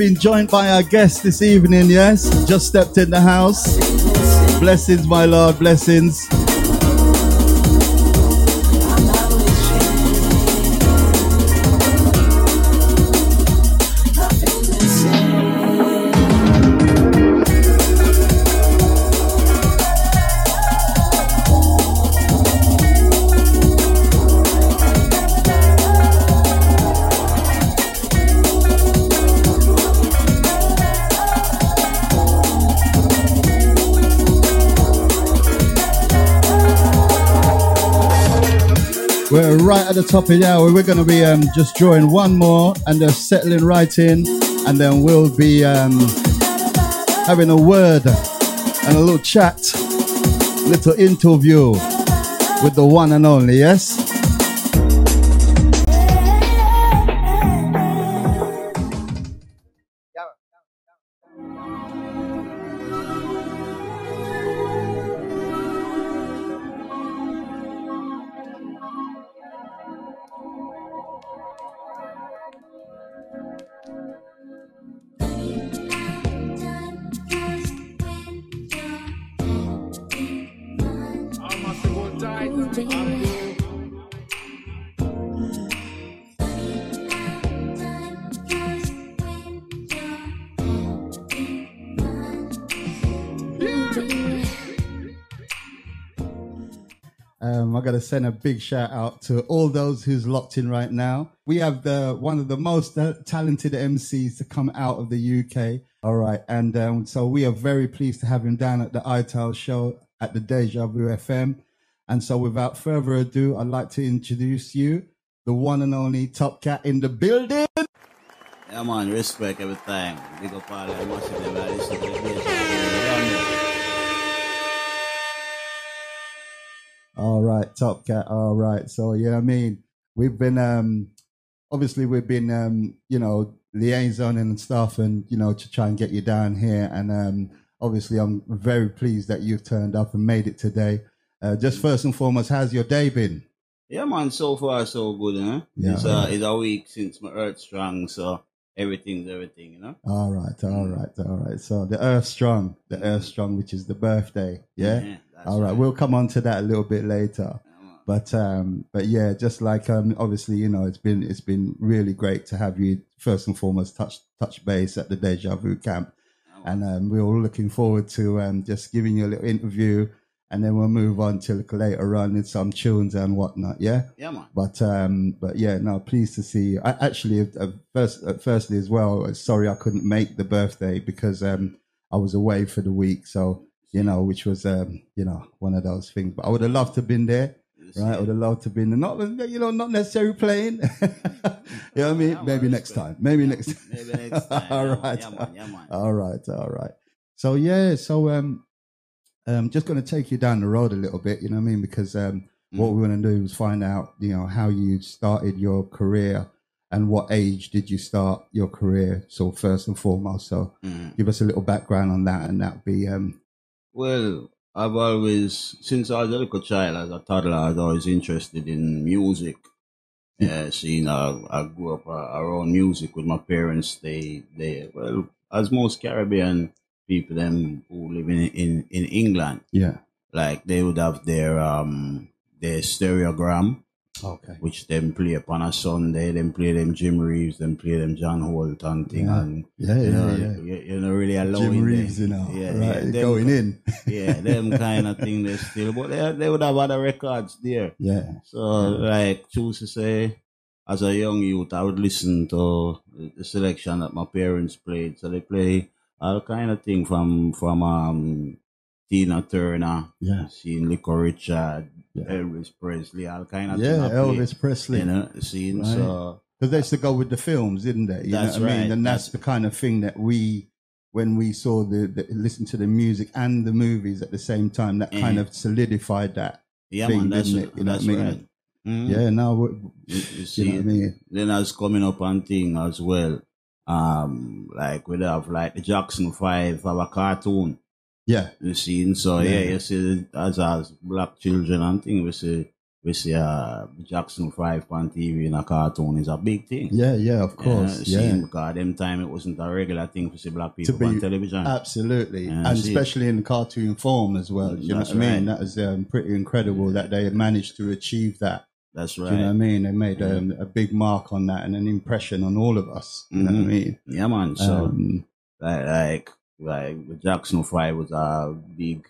been joined by our guest this evening, yes? Just stepped in the house. Blessings, my Lord, blessings. At the top of the hour. We're going to be um, just drawing one more and then settling right in, and then we'll be um, having a word and a little chat, little interview with the one and only, yes? Send a big shout out to all those who's locked in right now. We have the one of the most uh, talented MCs to come out of the UK. All right, and um, so we are very pleased to have him down at the Ital show at the Deja Vu FM. And so, without further ado, I'd like to introduce you, the one and only Top Cat in the building. Yeah, man, respect every time. Big up all right, Top Cat. All right. So, yeah, I mean, we've been, um, obviously, we've been, um, you know, liaisoning and stuff and, you know, to try and get you down here. And um, obviously, I'm very pleased that you've turned up and made it today. Uh, just first and foremost, how's your day been? Yeah, man, so far so good, eh? Yeah. It's, uh, it's a week since my earth strong, so everything's everything, you know? All right, all right, all right. So the Earth Strong, the Earth Strong, which is the birthday. Yeah. Yeah, that's all right. right. We'll come on to that a little bit later. But um, but yeah, just like um, obviously, you know, it's been it's been really great to have you first and foremost touch touch base at the Deja Vu camp, and um, we're all looking forward to um, just giving you a little interview, and then we'll move on to later on in some tunes and whatnot. Yeah. Yeah, man. But um, but yeah, no, pleased to see you. I actually, uh, first, uh, firstly as well, sorry I couldn't make the birthday because um, I was away for the week. So you know, which was um, you know, one of those things. But I would have loved to have been there. Right, I would have loved to have been not you know not necessarily playing. you know what I mean? Yeah, man, Maybe next time. Maybe next. Maybe next time. all yeah, man. right. Yeah, man. Yeah, man. All right, all right. So yeah, so um, um, just going to take you down the road a little bit. You know what I mean? Because um, what we want to do is find out, you know, how you started your career and what age did you start your career. So first and foremost, so Mhm. give us a little background on that, and that'd be um, Well, I've always, since I was a little child, as a toddler, I was always interested in music. Yeah, so, you know, I grew up uh, around music with my parents. They, they, well, as most Caribbean people, them who live in, in, in England, yeah, like they would have their, um, their stereogram Okay. which them play upon a Sunday, them play them Jim Reeves, them play them John Holt and thing, Yeah. and Yeah, you yeah, know, yeah. You, you're not really allowing Jim them. You know, yeah, right? yeah, them going in. yeah, them kind of thing they still, but they, they would have other records there. Yeah. So, like, choose to say, as a young youth, I would listen to the selection that my parents played. So they play all kind of thing from from um Tina Turner, Yeah. seeing Little Richard, Yeah. Elvis Presley, all kind of Yeah. I play, Elvis Presley. you know, seeing Right. so Because they used to go with the films, didn't they? You That's know what I mean? And that's, That's- the kind of thing that we, when we saw the, the listen to the music and the movies at the same time, that kind Mhm. of solidified that. yeah, thing, man, that's it? You know what I mean? right. Mhm. Yeah, now You, you you see, know what I mean? then as coming up on thing as well. Um, like we have like the Jackson Five our cartoon. Yeah, You see, so Yeah. yeah, you see as as black children and thing we see we see uh Jackson Five on TV in a cartoon is a big thing. yeah, yeah. Of course, yeah, see, because them time it wasn't a regular thing for see black people be- on television. absolutely, Yeah, and especially in cartoon form as well. You know That's what I mean? right. That is um, pretty incredible that they managed to achieve that. That's Do right. you know what I mean? They made um, a big mark on that and an impression on all of us. You know what I Mhm. mean? yeah, man. So Um, like like like the Jackson Five was a big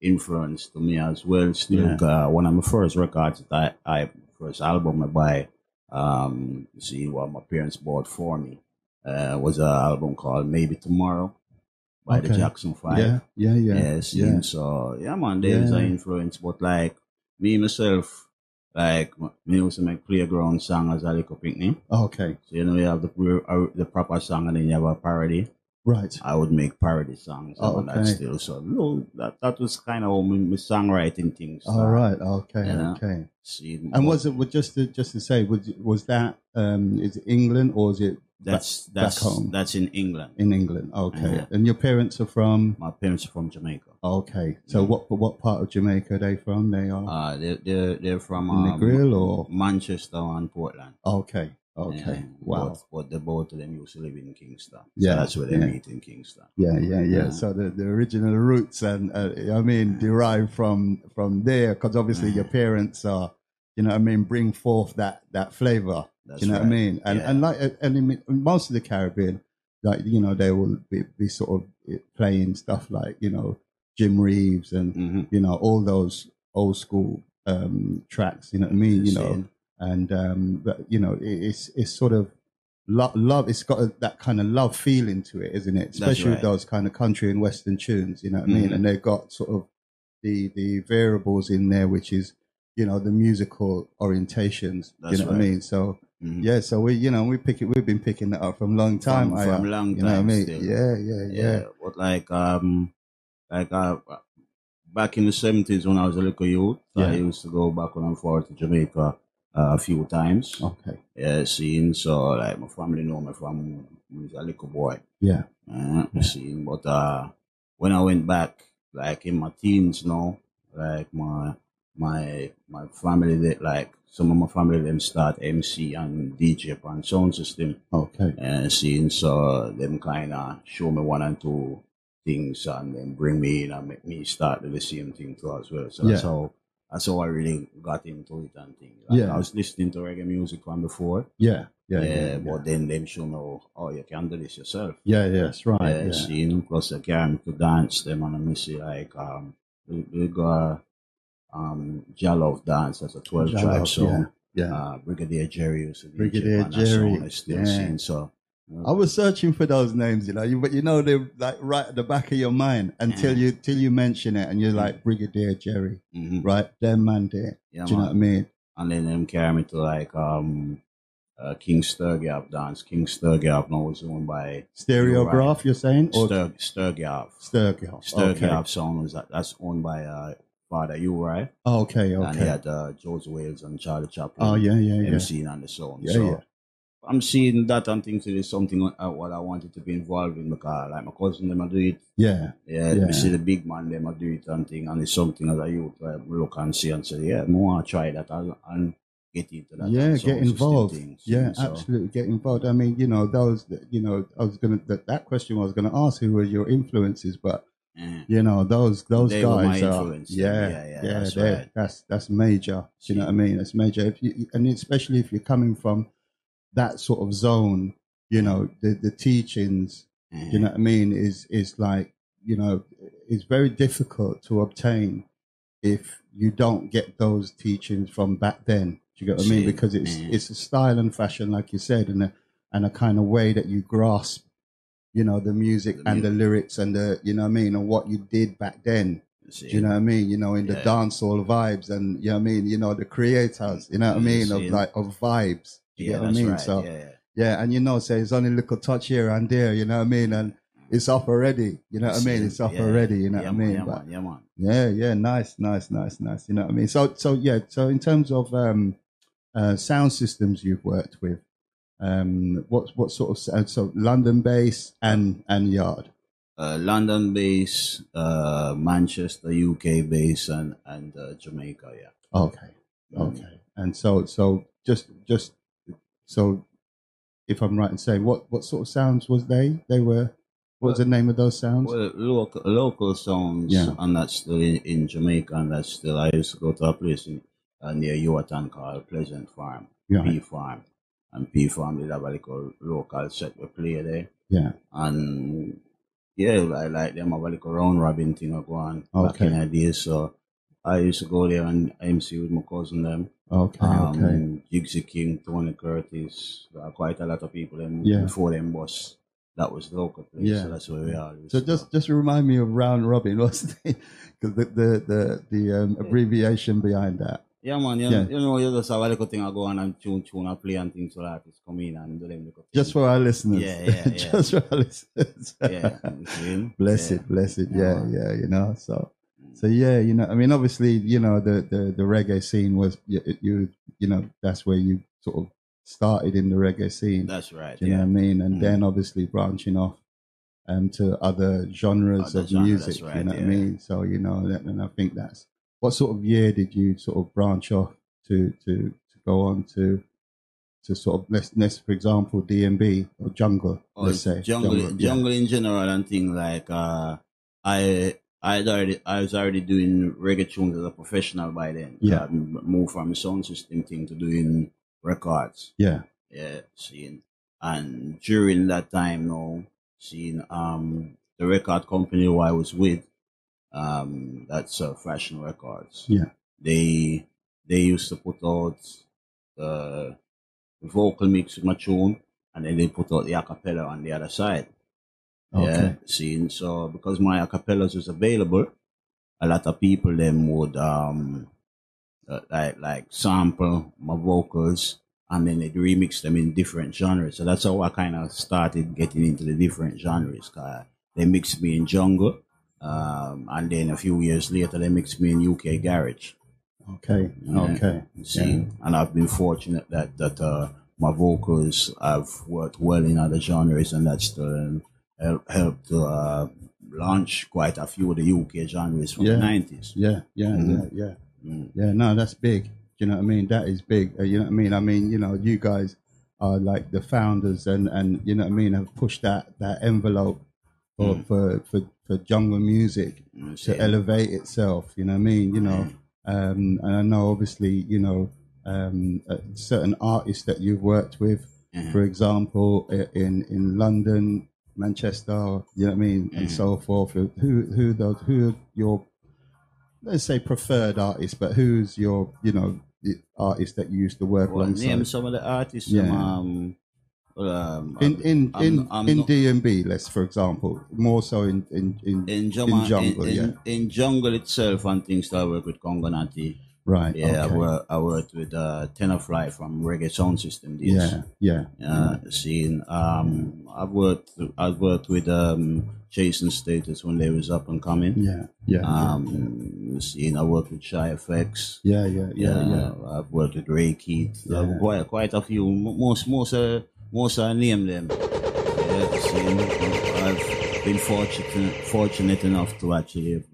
influence to me as well. Still, Yeah. uh, one of my first records that I, I first album I buy, um, see what my parents bought for me, uh, was an album called Maybe Tomorrow by the Jackson Five. yeah, yeah, yeah, Yeah, yeah. so yeah, man, there's Yeah. an influence, but like me myself, like me also make playground song as a little picnic. Okay, So you know you have the uh, the proper song and then you have a parody. Right. I would make parody songs Oh, and all that still. So no, that that was kind of my, my songwriting things. All right. Okay. Yeah. Okay. See, And was it just to, just to say was was that um is it England or is it that's back that's home? that's in England. in England? Okay. Yeah. And your parents are from My parents are from Jamaica. Okay. So Mm. what what part of Jamaica are they from? They are Uh, they they're they're from um, grill or Manchester and Portland. Okay. Okay. Wow. But the both of them used to live in Kingston. So Yeah, that's where they yeah. meet in Kingston. Yeah, yeah, yeah. Yeah. So the, the original roots and uh, I mean derived from from there because obviously your parents are, you know, what I mean, bring forth that that flavor. That's you know what I mean? And Yeah. and like and in most of the Caribbean, like you know, they will be, be sort of eh, playing stuff like you know Jim Reeves and Mhm. you know all those old school um, tracks. You know what I mean? You know? And um, but you know, it, it's it's sort of love. love it's got a, that kind of love feeling to it, isn't it? Especially with those kind of country and western tunes. You know what I mean? Mhm. And they've got sort of the the variables in there, which is you know the musical orientations. That's you know what I mean? So Mhm. yeah, so we you know we pick it. We've been picking that up from a long time. From, I, from long you know what I mean? still. Yeah, yeah, yeah. But like um like uh back in the seventies when I was a little youth, Yeah. I used to go back and forth to Jamaica uh, a few times. Okay. Yeah, seeing so like my family know me from when I was a little boy. Yeah. Uh, seeing but uh when I went back like in my teens now, like my my my family they like some of my family them start MC and DJ on sound system Okay. and seeing so them kind of show me one and two things and then bring me in and make me start do the same thing too as well. So that's Yeah. how that's how I really got into it and things. Like, Yeah. I was listening to reggae music from before. Yeah. Yeah. Yeah, Yeah. Yeah. but then them show know, oh, oh you can do this yourself. Yeah. yeah, That's right. Yeah, Yeah. seeing plus I can to dance them and I miss it like um we, we got um Jah Love dance as a twelve Jah Love, tribe song. Yeah. Uh, Brigadier Jerry used to Brigadier Jerry. I still yeah. sing so. I was searching for those names, you know, you, but you know they're like right at the back of your mind until you till you mention it, and you're like Brigadier Jerry, Mhm. right? Them man there. Yeah, Do you know what I mean? And then them carry me to like um uh, King Sturgav dance. King Sturgav now was owned by Stereograph, you're saying, or Stur Sturgav. Sturgill? Sturgav sound was that, that's owned by uh Father U-Roy. Okay, okay. And he okay. had uh, Josey Wales and Charlie Chaplin. Oh yeah, yeah, yeah. MC on the sound. Yeah, so yeah. I'm seeing that and thinking it's something uh, what I wanted to be involved in because like my cousin them I do it. Yeah, Yeah, Yeah. see the big man them I do it and thing and it's something as a youth look and see and say, Yeah, more I try that and, and get into that. yeah. and Get involved. thing. Yeah, So, absolutely. Get involved. I mean, you know, those. You know, I was gonna that, that question I was gonna ask who were your influences, but eh. You know those those They guys are yeah yeah, yeah, yeah, that's right. that's that's major. Do you know what I mean? That's major. If you, and especially if you're coming from that sort of zone, you know the the teachings. eh. You know what I mean? Is is like you know it's very difficult to obtain if you don't get those teachings from back then. Do you get what I mean? Because it's mm. it's a style and fashion, like you said, and a and a kind of way that you grasp, you know, the music The and the lyrics and the you know what I mean, and what you did back then. Do you know what I mean? You know, in the Yeah. dancehall vibes and you know what I mean. You know, the creators. You know what I Mm, mean of like of vibes. Do you yeah, get what I mean? right. So yeah, yeah. yeah, and you know, so it's only a little touch here and there, you know what I mean? And it's off already, you know what I mean? It's off yeah, already, you know yeah, what I mean? Yeah, But yeah, man. yeah, yeah, nice, nice, nice, nice, you know what I mean? So, so yeah, so in terms of um, uh, sound systems you've worked with, um, what what sort of sound? So London bass and and yard. Uh, London base, uh, Manchester, UK base, and and uh, Jamaica. Yeah. Okay, Mm. okay, and so so just just so if I'm right in saying what what sort of sounds was they? They were. What was the name of those sounds? Well, local local songs, Yeah. and that's still in, in Jamaica, and that's still. I used to go to a place in, uh, near Yuatan called Pleasant Farm, Yeah. P Farm, and P Farm did have a little local set we play there, Yeah. and yeah, I like them have a little round robin thing I go on back Okay. in the days. So I used to go there and MC with my cousin them. Okay. Um, okay. Jigsy King, Tony Curtis, uh, quite a lot of people them Yeah. before them was that was the local place. Yeah. So that's where we are. So just just remind me of round robin. What's the because the the the, the um, abbreviation behind that? Yeah, man. You, Yeah. you know, you just have a little thing I go on and tune, tune, and play and things so that artists come in and do them little Just for our listeners. Yeah, yeah, yeah. just for our listeners. yeah, bless yeah. it, bless it. Yeah, Yeah, yeah. You know. So so yeah. You know. I mean, obviously, you know, the the the reggae scene was you you, you know that's where you sort of started in the reggae scene. That's right. You know what I mean? And Mm. then obviously branching off um, to other genres Other of genre, music. that's you right, know what I mean? So you know, and I think that's what sort of year did you sort of branch off to to to go on to to sort of let's, let's for example DnB or Jungle, Oh, let's say jungle, yeah. jungle in general and things like uh, I. I already, I was already doing reggae tunes as a professional by then. Yeah. I moved from sound system thing to doing records. Yeah, yeah, seeing and during that time now, seeing um the record company who I was with, um that's uh, Fashion Records. Yeah. They they used to put out the vocal mix with my tune and then they put out the acapella on the other side. Yeah, okay, seeing so because my acapellas was available, a lot of people then would um uh, like like sample my vocals and then they'd remix them in different genres. So that's how I kind of started getting into the different genres. 'cause they mixed me in jungle, um, and then a few years later they mixed me in UK garage. okay, Yeah. okay. See, and I've been fortunate that that uh, my vocals have worked well in other genres, and that's the help, helped to uh, launch quite a few of the UK genres from Yeah. the nineties. Yeah, yeah, Mhm. yeah, yeah. Mm. Yeah, no, that's big. Do you know what I mean? That is big. Uh, you know what I mean? I mean, you know, you guys are like the founders, and and you know what I mean, have pushed that that envelope for Mm. for, for for jungle music to elevate itself. You know what I mean? You know, um, and I know obviously, you know, um, uh, certain artists that you've worked with, Mhm. for example, in in London, Manchester, you know what I mean, and Mhm. so forth. Who who those who are your let's say preferred artists, but who's your you know the artist that you used to work Well, alongside? name some of the artists. Yeah. Um, well, um, in in I'm- in I'm in DnB, let's for example, more so in in, in, in, Jama- jungle, in, yeah. in, in jungle itself and things that I work with Congo Natty. Right, Yeah, I, okay. work, I worked with uh, Tenor Fly from Reggae Sound System. Days. yeah, yeah, uh, scene. Um, I've worked. I've worked with um, Chase and Status when they was up and coming. yeah, yeah, Um, scene. I worked with Shy FX. yeah, yeah, yeah, yeah. I've worked with Ray Keith. Yeah. Quite quite a few. Most most uh, most I name them. Yeah, scene. I've been fortunate fortunate enough to actually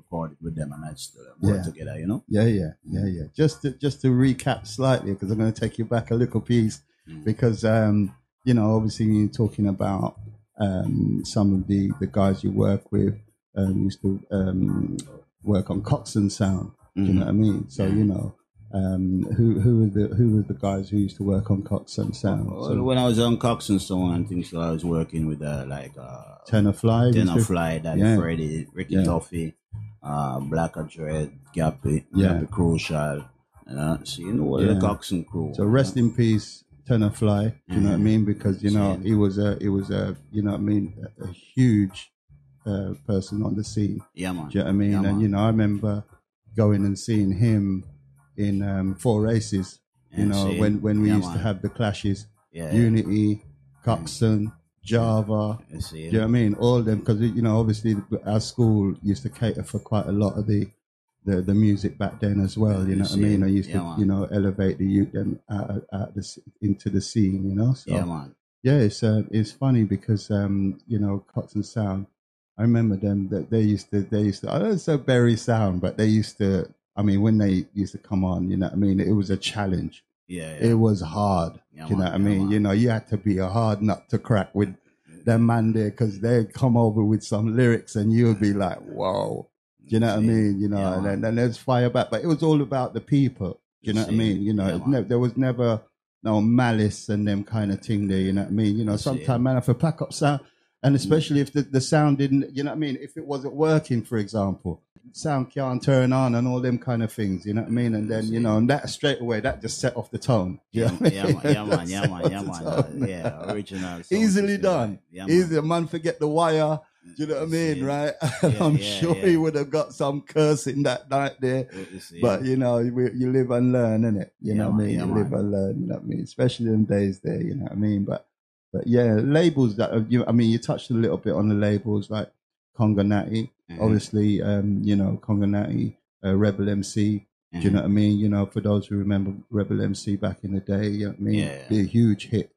with them and that's uh, work Yeah. together. You know. Yeah, yeah, yeah, yeah. Just to, just to recap slightly, because I'm going to take you back a little piece, Mm. because um, you know, obviously you're talking about um, some of the the guys you work with, um, used to um, work on Coxsone Sound. Do you know what I mean? So you know, um, who who were the who were the guys who used to work on Coxsone Sound? Well, So when I was on Cox and so on and things, so I was working with uh, like uh, Tenor Fly, Tenor Fly, Daddy Yeah. Freddy, Ricky Yeah. Duffy, uh, Black Dread, Gappy, Yeah. Gappy Crucial, uh, so you know Yeah. the Coxsone crew. So rest in peace, Tenor Fly. Do you know what I mean? Because you know he was a he was a you know what I mean a, a huge uh, person on the scene. Yeah, man. Do you know what I mean? And you know I remember going and seeing him in um, Four Aces. You Yeah, know see? when when we Yeah, used to have the clashes, yeah, Unity, Coxsone, Java. Do you know what I mean? All of them because you know obviously our school used to cater for quite a lot of the the, the music back then as well. You know what I mean? I used to man. you know elevate the youth them out, out the, into the scene. You know, so yeah, man. yeah, it's uh, it's funny because um, you know Cox and Sound. I remember them that they used to they used to I don't say Berry Sound, but they used to. I mean, when they used to come on, you know, what I mean, it was a challenge. Yeah, yeah. It was hard. Yeah, you know I mean? You know, you had to be a hard nut to crack with them man there because they'd come over with some lyrics and you would be like, whoa. Do you know what I mean? You know, Yeah, and then, then there's fire back, but it was all about the people. Do you know what I mean? You know, Yeah, there was never no malice and them kind of thing there. You know what I mean? You know, sometimes man, if a pack up sound, and especially if the, the sound didn't, you know what I mean? If it wasn't working, for example, sound can't turn on and all them kind of things. You know what I mean? And then you know, and that straight away that just set off the tone. You Yeah, know yeah, man, yeah, man, yeah, man, yeah, man. uh, yeah, original. Easily done. Yeah, man. Easy, a man forget the wire. Do you know what I mean, See. right? Yeah, I'm yeah, sure yeah. he would have got some cursing that night there. But you know, you, you live and learn, innit? You Yeah, know what I mean? yeah, you live and learn. You know what I mean? Especially in days there. You know what I mean? But but yeah, labels that are- you. I mean, you touched a little bit on the labels like Congo Natty. Mhm, Obviously, um, you know, Congo Natty, uh, Rebel MC. Do you mhm. know what I mean? You know, for those who remember Rebel MC back in the day, you know what I mean? Yeah. Be a huge hit,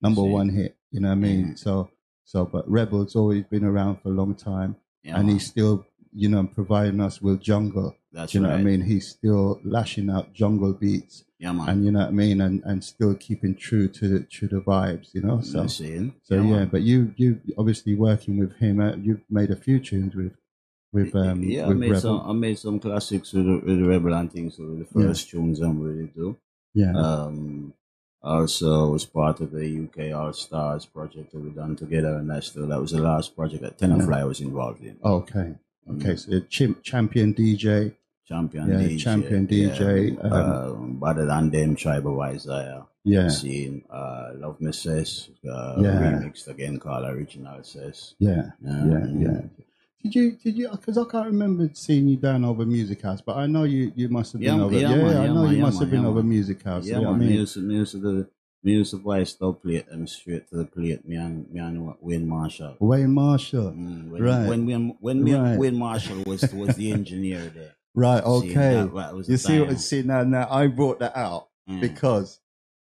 number See. one hit. You know what I mean? Mhm. So so, but Rebel's always been around for a long time, Yeah, and he's still, you know, providing us with jungle. That's you know right. what I mean? He's still lashing out jungle beats, Yeah, man. and you know what I mean, and and still keeping true to the to the vibes. You know, so so yeah. man. But you you obviously working with him. Uh, you've made a few tunes with with um yeah, I made Rebel. some. I made some classics with the, with the Rebel and things. So the Yeah. first tunes I'm really do. yeah, Um, also was part of the UK All Stars project that we done together, and that's still that was the last project that Tenor Fly was involved in. okay. Okay. So chimp, champion DJ. Champion DJ. Yeah, DJ, champion DJ, yeah, um, better than them, Tribal Isaiah. Yeah, Seeing uh, Love Me Says, uh, Yeah. remixed again called Original Says. yeah, yeah, Um, yeah. Did you? Did you? Because I can't remember seeing you down over Music House, but I know you. You must have been Yeah, over. yeah, Yeah, man, I know man, you yeah, must have been yeah, over. Music House. Yeah, you know man. I mean? Music, music, the music voice stop plate them straight to the plate. Me and me and Wayne Marshall. Wayne Marshall. Mm, when, Right. when when when me Right. Wayne Marshall was was the engineer there. Right. Okay. that- you see what see now? Now I brought that out Mm. because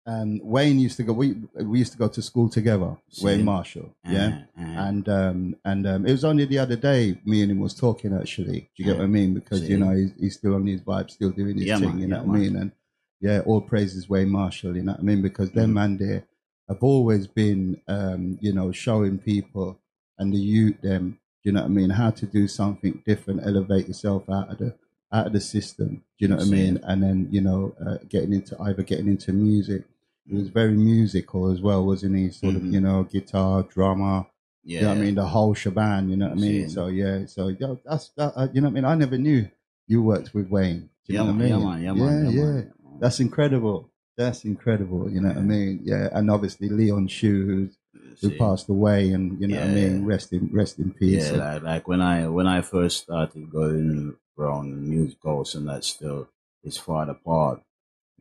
um, Wayne used to go. We we used to go to school together. See? Wayne Marshall. Yeah. Uh, uh, And um, and um, it was only the other day me and him was talking actually. Do you get what I mean? Because you know he's, he's still on his vibe, still doing his Yeah, thing. man, you know yeah, what I mean? And yeah, all praises Wayne Marshall. You know what I mean? Because them Mhm. man there have always been, um, you know, showing people and the youth them. You know what I mean? How to do something different, elevate yourself out of the out of the system. Do you know what I mean? And then you know, uh, getting into either getting into music. He was very musical as well, wasn't he? Sort of, Mhm. you know, guitar, drummer, yeah, you know what I mean? The whole shebang, you know what I mean? So yeah, so that's that, uh, you know what I mean? I never knew you worked with Wayne. Do you yeah, know what I yeah, man, yeah, man, yeah, yeah, yeah. man. That's incredible. That's incredible. You know what I mean? Yeah, and obviously Leon Shu, who's, who passed away, and you know what I Yeah. mean? Rest in rest in peace. Yeah, like, like when I when I first started going around music course and that's still his father part.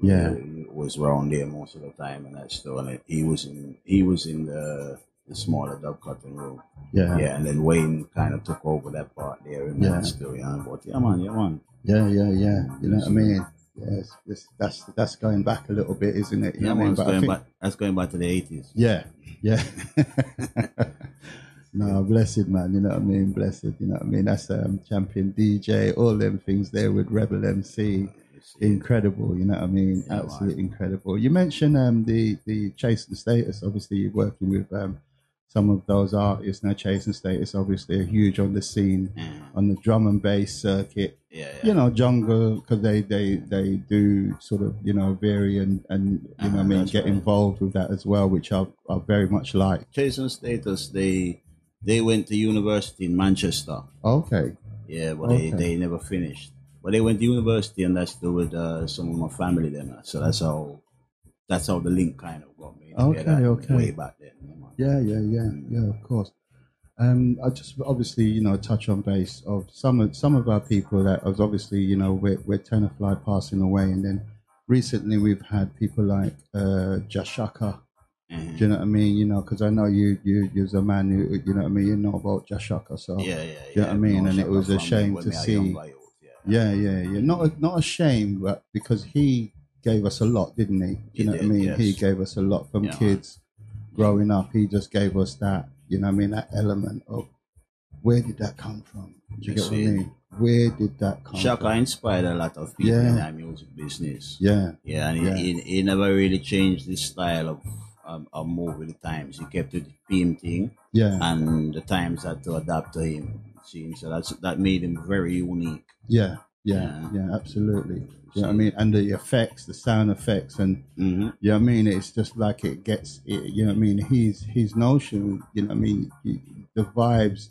Yeah. was around there most of the time, and that's still. And he was in he was in the the smaller dub cutting room. yeah, Yeah, and then Wayne kind of took over that part there, and Yeah. that's still yeah. But yeah, man, yeah, man. yeah, yeah, yeah. You know what I mean? Yes, this, that's that's going back a little bit, isn't it? You Yeah, know I mean? That's going think- back. That's going back to the eighties. Yeah, yeah. no, blessed man, you know what I mean? Blessed, you know what I mean? That's um, champion DJ, all them things there with Rebel MC. Incredible, you know what I mean? Absolutely incredible. You mentioned um, the the Chase and Status. Obviously, you're working with um, some of those artists. Now, Chase and Status obviously are huge on the scene, Yeah, on the drum and bass circuit. yeah, yeah. You know, jungle because they they they do sort of you know vary and and you know what I mean get right. involved with that as well, which I I very much like. Chase and Status, they they went to university in Manchester. Okay, Yeah, but they, Okay. they never finished. But they went to university, and that's still with uh, some of my family then. So that's how that's how the link kind of got me. Okay, okay. way back then. you know. yeah, yeah, yeah, yeah, of course. Um, I just obviously you know touch on base of some of some of our people that was obviously you know we're we're Tenor Fly passing away, and then recently we've had people like uh, Jah Shaka. Mhm. Do you know what I mean? You know, because I know you you you're a man who you know what I mean. You know about Jah Shaka, so Yeah, yeah, yeah. You know what I mean? No And it was a shame to see- yeah. yeah, yeah, yeah. Not a, not a shame, but because he gave us a lot, didn't he? You He know what I mean? yes. He gave us a lot from Yeah. kids growing up. He just gave us that. You know what I mean? That element of where did that come from? Do you Yes, get what I mean? Where did that come from? Shaka from? inspired a lot of people Yeah. in that music business. Yeah, Yeah, and Yeah. He, he, he never really changed his style of um, of move with the times. He kept it the theme thing, yeah, and the times had to adapt to him. See, so that's that made him very unique. yeah, yeah, Yeah. absolutely. You know what I mean? And the effects, the sound effects, and hmm You know what I mean? It's just like it gets, it, you know what I mean? His, his notion, you know what I mean? He, the vibes,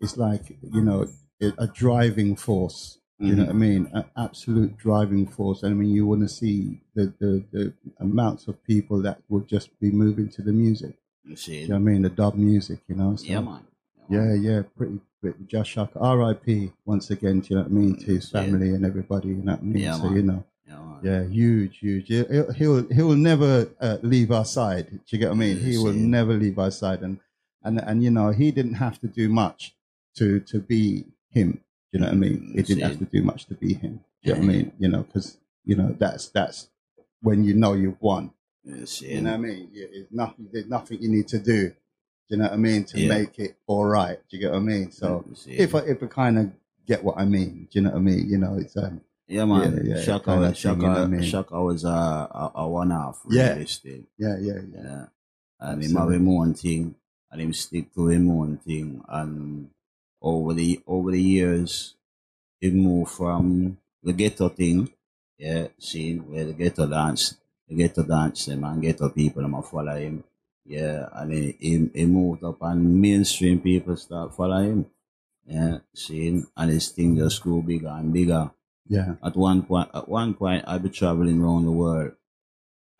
it's like, you know, a a driving force. You know what I mean? An absolute driving force. And I mean, you want to see the, the, the amounts of people that would just be moving to the music. You see, You know what I mean? The dub music, you know? So, yeah, man. Yeah, yeah, pretty, pretty. Jah Shaka, R.I.P. once again, do you know what I mean? To his Yeah. family and everybody, you know what I mean? Yeah, so, man. you know. Yeah. Yeah, huge, huge. He'll he'll, he'll never uh, leave our side. Do you get what I mean? He will yeah. never leave our side, and and and you know he didn't have to do much to to be him. Do you know what I mean? He didn't have to do much to be him. Do you know what I mean? You know, because you know that's that's when you know you've won. You see, You know what I mean? It's nothing. There's nothing you need to do. Do you know what I mean? To Yeah. make it all right. Do you get what I mean? So see. if I if I kind of get what I mean, do you know what I mean? You know, it's um yeah, man. yeah, yeah, Shaka, was, Shaka, you know I mean? Shaka was a, a, a one off. Yeah. Really still. yeah yeah yeah Yeah. And him have him own thing and him stick to him own thing and over the over the years he moved from the ghetto thing, yeah, seeing where the ghetto dance the ghetto dance them and ghetto people them a follow him. Yeah, and he, he, he moved up and mainstream people start following him. Yeah, seeing and his thing just grew bigger and bigger yeah at one point at one point I'd be traveling around the world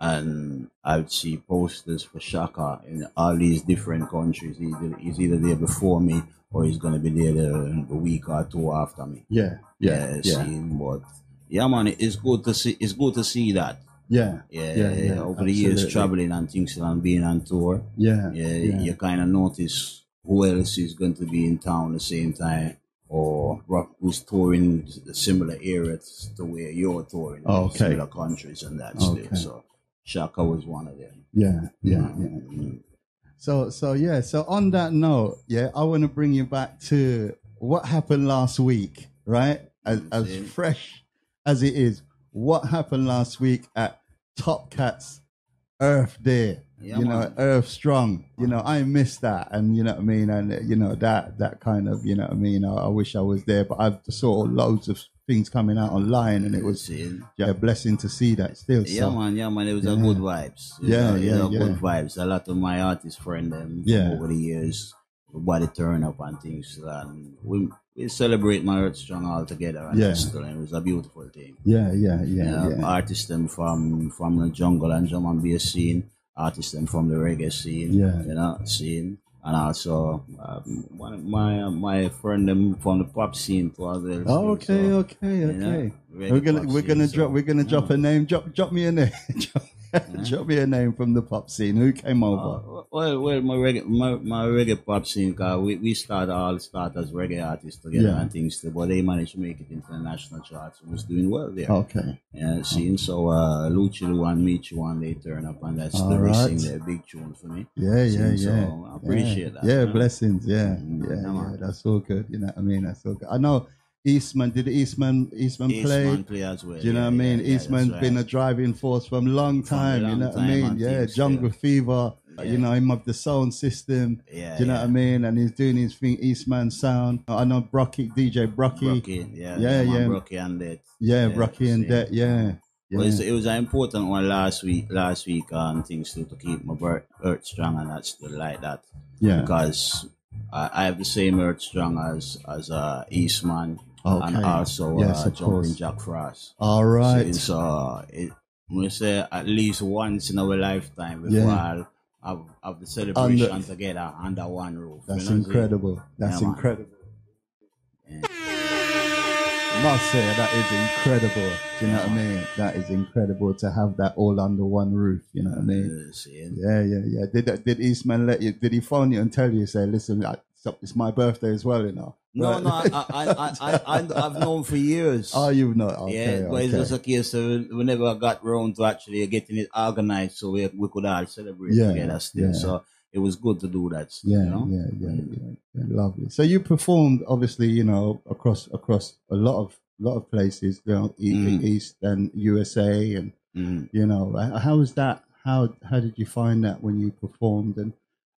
and I'd see posters for Shaka in all these different countries. Either he's either there before me or he's gonna be there the, the week or two after me. yeah yeah see yeah him, but yeah man, it's good to see it's good to see that. Yeah Yeah, Yeah, yeah, over the years traveling and things and being on tour. yeah Yeah, yeah you kinda notice who else is going to be in town at the same time or who's touring the similar areas to where you're touring Oh, okay. similar countries and that Okay. still. So Shaka was one of them. yeah yeah yeah Mm. so so yeah so on that note yeah i want to bring you back to what happened last week right as, as fresh as it is what happened last week at top cats earth day Yeah, you know man. earth strong you know i miss that and you know what i mean and you know that that kind of you know what i mean i, I wish i was there but I've saw loads of things coming out online and it was yeah, a blessing to see that still Yeah, so man, yeah, man. It was a good vibes. Was Yeah, a- yeah, yeah. good vibes. A lot of my artist friend them Yeah. over the years, everybody turn up and things. And we we celebrate my Earth Strong all together. And Yeah. still, and it was a beautiful thing. yeah yeah yeah Yeah, yeah artists them from from the jungle and drum and bass scene, artists them from the reggae scene, Yeah. you know, scene, and also um, one of my my friend them from the pop scene too as well. Oh, okay, So, okay, you know, okay. We're gonna we're scene, gonna so, drop we're gonna drop a name. Drop drop me a name. drop, drop me a name from the pop scene. Who came over? Uh, well, well, my reggae, my, my reggae pop scene, cause we, we start all start as reggae artists together Yeah. and things, but they managed to make it into the national charts and was doing well there. okay, Yeah, seeing so uh, Louchie Lou and Michu and they turn up and that's All the right. their big tune for me. yeah, yeah, So, yeah. I appreciate yeah. that, Yeah, man. blessings. Yeah, Mm, yeah, yeah, yeah. That's all good. You know what I mean? That's all good. I know Eastman did Eastman Eastman, play. Eastman play as well. Do you know yeah, what I mean? Eastman's that's been a driving force from a long From time. you long know what I mean? Yeah, Jungle yeah. Fever. Yeah. You know, him of the sound system. Yeah, Do you know yeah. what I mean? And he's doing his thing, Eastman sound. I know Brockie, DJ Brockie. Brockie, yeah, Yeah, yeah. Brockie and that. Yeah, Yeah, Brockie and that. Yeah. Well, Yeah. it's- it was an important one last week. Last week, and things to to keep my birth, earth strong, and that's still like that Yeah. because I, I have the same earth strong as as uh, Eastman and Okay. also Yes, uh, Jumping. Jack Frost. All So it's uh, it, we say at least once in our lifetime Yeah. before I'll have, have the celebration together under one roof. you That's know what incredible. That's Yeah, incredible. Yeah. Must say that is incredible. Do you know what I mean? That is incredible to have that all under one roof. You know what I mean? Uh, Yeah, yeah, yeah. Did that, did Eastman let you? Did he phone you and tell you? Say, listen, I, so- it's my birthday as well. You know? No, no, I, I, I, I, I, I've known for years. Oh, you've not. Okay, yeah, but it's okay. just a case of we never got round to actually getting it organized so we, we could all celebrate Yeah, together still. yeah. So it was good to do that. Yeah, you know? yeah, yeah, Mm. yeah, yeah. Lovely. So you performed, obviously, you know, across across a lot of lot of places, you know, Mm. East and USA, and Mhm. you know, how was that? How how did you find that when you performed, and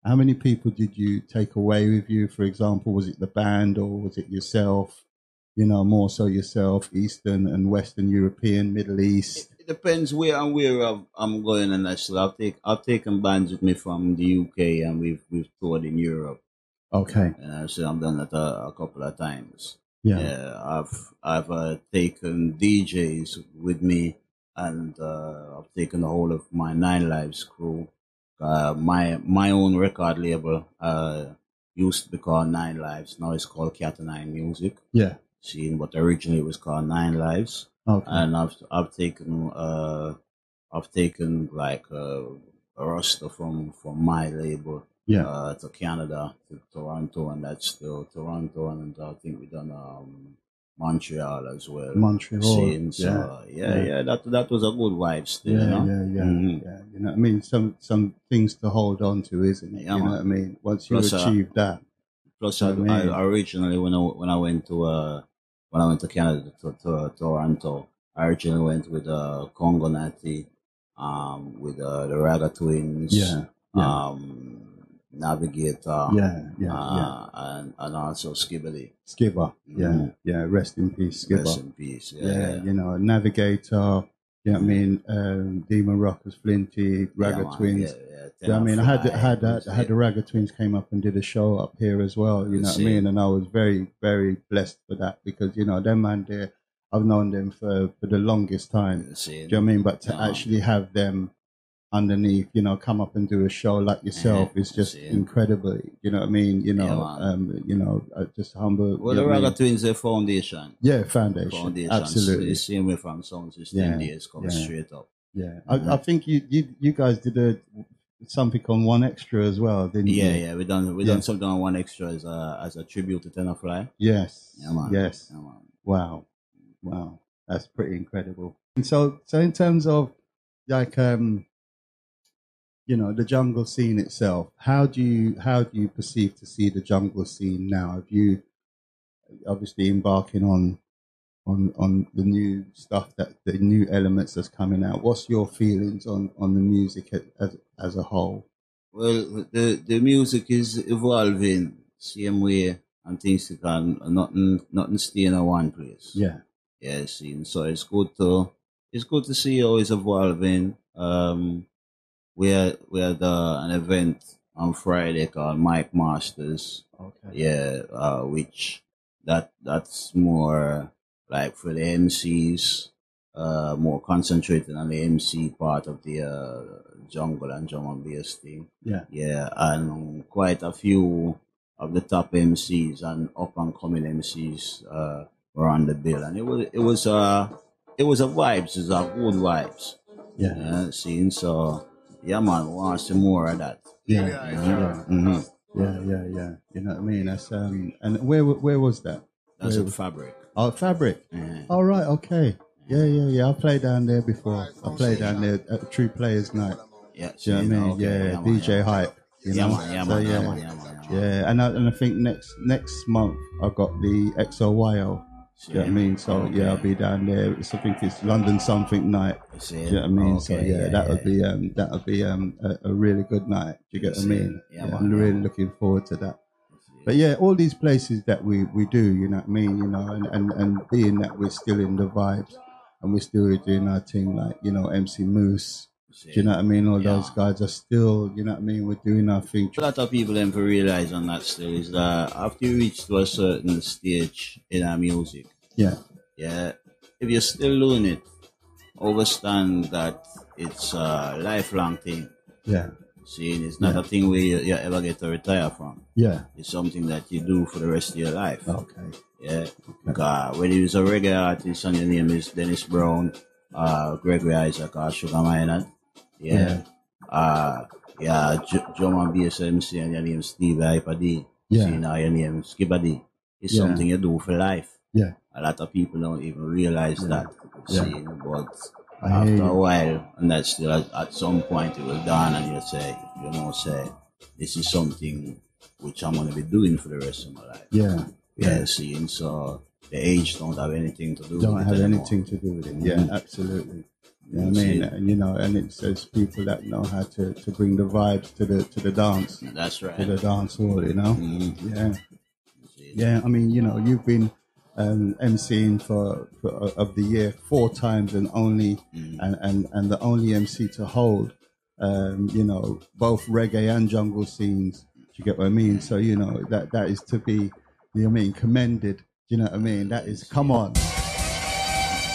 how many people did you take away with you? For example, was it the band or was it yourself? You know, more so yourself, Eastern and Western European, Middle East. It depends where and where I've, I'm going, and that's I've take I've taken bands with me from the UK, and we've we've toured in Europe, Okay, and I so I've done that a, a couple of times. yeah, Yeah, I've I've uh, taken DJs with me, and uh, I've taken the whole of my Nine Lives crew. Uh, my my own record label uh, used to be called Nine Lives. Now it's called Cat Nine Music. yeah. Seeing what originally it was called Nine Lives, Okay, and I've I've taken uh, I've taken like uh, a roster from from my label yeah, uh, to Canada, to Toronto, and that's still Toronto, and I think we done um, Montreal as well. Montreal. Scenes, yeah. uh, yeah, Yeah. yeah, That that was a good vibe still. Yeah, you know? yeah, yeah, Mhm. yeah. You know what I mean? Some some things to hold on to, isn't it? Yeah, you know what I mean? Once you Plus, uh, achieve that. Plus, I mean- I originally when I when I went to uh when I went to Canada to, to Toronto, I originally went with uh Congo Natty, um, with uh, the Ragga Twins, Yeah, yeah. um, Navigator, yeah, yeah, yeah. uh, and and also Skibadee. Skibber. Yeah, Mhm. yeah. Rest in peace, Skibber. Rest in peace. yeah, Yeah, you know, Navigator. You know what I mean? Um, Demon Rockers, Flinty, Ragga Yeah. Twins. Yeah, yeah. You know what I mean? I had I had I had the Ragga Twins came up and did a show up here as well. You know what I mean? And I was very very blessed for that because you know them man there. I've known them for for the longest time. Do you know what I mean? But to Yeah. actually have them underneath, you know, come up and do a show like yourself Yeah, is just incredible. You know what I mean? You know, Yeah, um, you know, uh, just humble. well, the Ragga? Twins, the foundation. Yeah, foundation. Foundation. Absolutely. The same way from Sound System Yeah, days coming yeah. straight up. Yeah. I, I think you, you you guys did a something on 1Xtra as well, didn't Yeah, you? yeah. We done we Yeah. done something on 1Xtra as a as a tribute to Tenor Fly. Yes. Yeah, man. Yes. Yeah, man. Wow. Wow. That's pretty incredible. And so so in terms of like um you know, the jungle scene itself, how do you how do you perceive to see the jungle scene now? Have you obviously embarking on on on the new stuff that the new elements that's coming out? What's your feelings on on the music as as a whole? Well, the the music is evolving same way and things can nothing nothing stay in one place. Yeah. Yeah, see, and so it's good to it's good to see how it's evolving. Um, we had we had uh, an event on Friday called Mic Masters. Okay. Yeah, uh, which that that's more like for the MCs, uh, more concentrated on the MC part of the uh, jungle and drum and bass thing. Yeah. Yeah, and quite a few of the top MCs and up and coming MCs uh, were on the bill, and it was it was uh it was a vibes, it's a good vibes. Yeah. Yeah, seeing so yeah, man, we want some more of that. Yeah. Yeah. hmm Yeah. Yeah. Yeah. You know what I mean? That's um. And where where was that? That's Where- a fabric. Oh, Fabric. Yeah. All right. Okay. Yeah. Yeah. Yeah. I played down there before. I played down there at True Playaz Night. Yeah, Do you know what I mean? okay, yeah. man, DJ yeah. Hype. You Yeah, know. man, yeah, so man, yeah. yeah, man, yeah, man, yeah, man. Yeah, and I, and I think next next month I've got the XOYO Do you know what I mean? So yeah, I'll be down there. It's, I think it's London something night. Do you know what I mean? so Okay, yeah, that would yeah. be um that would be um a, a really good night. Do you get what I mean? Yeah, I'm yeah, really looking forward to that. But yeah, all these places that we, we do, you know what I mean, you know, and, and, and being that we're still in the vibes and we're still doing our thing, like, you know, MC Moose, do you know what I mean? All Yeah. those guys are still, you know what I mean, we're doing our thing. a lot of people then to realize on that still is that after you reach to a certain stage in our music, Yeah, yeah, if you're still doing it, understand that it's a lifelong thing. yeah, Seeing it's not a thing where you, you ever get to retire from. yeah. It's something that you do for the rest of your life. Okay. Yeah. Because when you was a reggae artist and your name is Dennis Brown, uh, Gregory Isaac, or Sugar Minott, yeah. Yeah. Uh, yeah, German BSMC and your name is Steve Hyper-D. Yeah. See, now your name is Skibba It's Yeah. something you do for life. Yeah. A lot of people don't even realize that. Yeah. See, but I after a while, and that's still at, at some point it will dawn and you say, you know, say, this is something which I'm going to be doing for the rest of my life. Yeah. Yeah, see, and so the age don't have anything to do Don't with have anymore. anything to do with it. Yeah, Mhm. absolutely. You know I mean? And, you know, and it says people that know how to, to bring the vibes to the to the dance, That's right. to the dance hall, you know? Mhm. Yeah. Yeah, I mean, you know, you've been um, emceeing for, for of the year four times, and only Mhm. and, and and the only MC to hold, um, you know, both reggae and jungle scenes. Do you get what I mean? So you know that that is to be, you know, what I mean, commended. Do you know what I mean? That is, come on,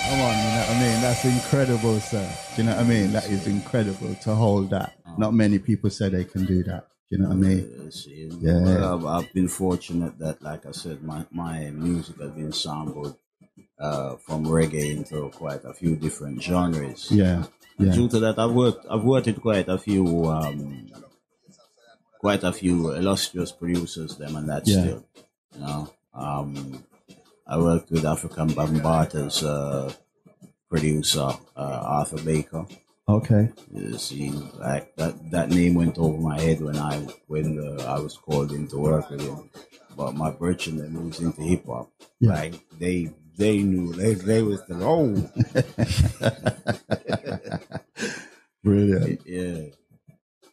come on, you know what I mean? That's incredible, sir. Do you know what I mean? That is incredible to hold that. Not many people say they can do that. Do you know what I mean? Yeah. well, I've, I've been fortunate that, like I said, my, my music has been sampled uh, from reggae into quite a few different genres. Yeah, yeah, Due to that, I've worked, I've worked with quite a few, um, quite a few illustrious producers, them and that Yeah. still, you know. Um, I worked with Afrika Bambaataa's uh, producer, uh, Arthur Baker. okay, You see, like that, that name went over my head when I when uh, I was called in to work with him. But my brethren that moves into hip hop, Yeah. like they they knew they they was the oh brilliant. yeah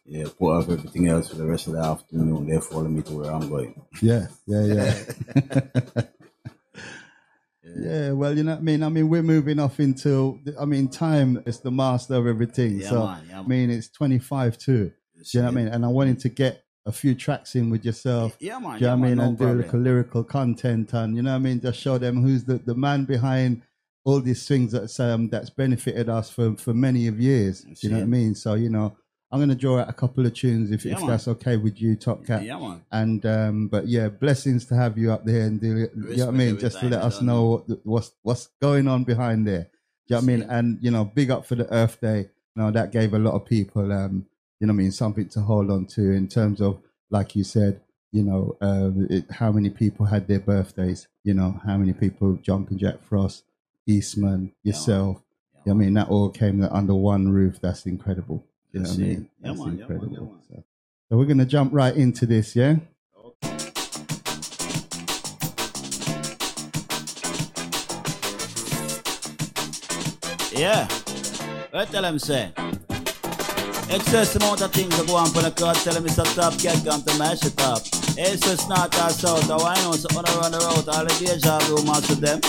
yeah put up everything else for the rest of the afternoon. They follow me to where I'm going. Yeah, yeah, yeah. well, you know what I mean? I mean, we're moving off into, I mean, time is the master of everything. Yeah, so, man, yeah, I mean, it's 25 too. You know what I mean? And I wanted to get a few tracks in with yourself. Yeah, man. Do you know what I mean? no and do a little lyrical content and, you know what I mean? Just show them who's the, the man behind all these things that's, um, that's benefited us for, for many of years. You know what I mean? So, you know, I'm going to draw out a couple of tunes if, Yeah, if that's okay with you, Top Cat. Yeah, man. And um, but yeah, blessings to have you up there and do it you know what I mean, just to let us know what, what's what's going on behind there. Do you know what I mean? And you know, big up for the Earth Day. You know, that gave a lot of people um, you know what I mean, something to hold on to in terms of like you said, you know, um, it, how many people had their birthdays, you know, how many people Jumping Jack Frost, Eastman, yourself. Yeah, You know what I mean, that all came under one roof. That's incredible. You know what I mean? Yeah, That's man, yeah, man, incredible. yeah, man. So, so we're gonna jump right into this, yeah? Yeah. What tell him say? Excess amount of things that go on for the crowd. Tell him it's a top cat come to mash it up. It's just not our south. I why know so on around the road. All the deja vu master them.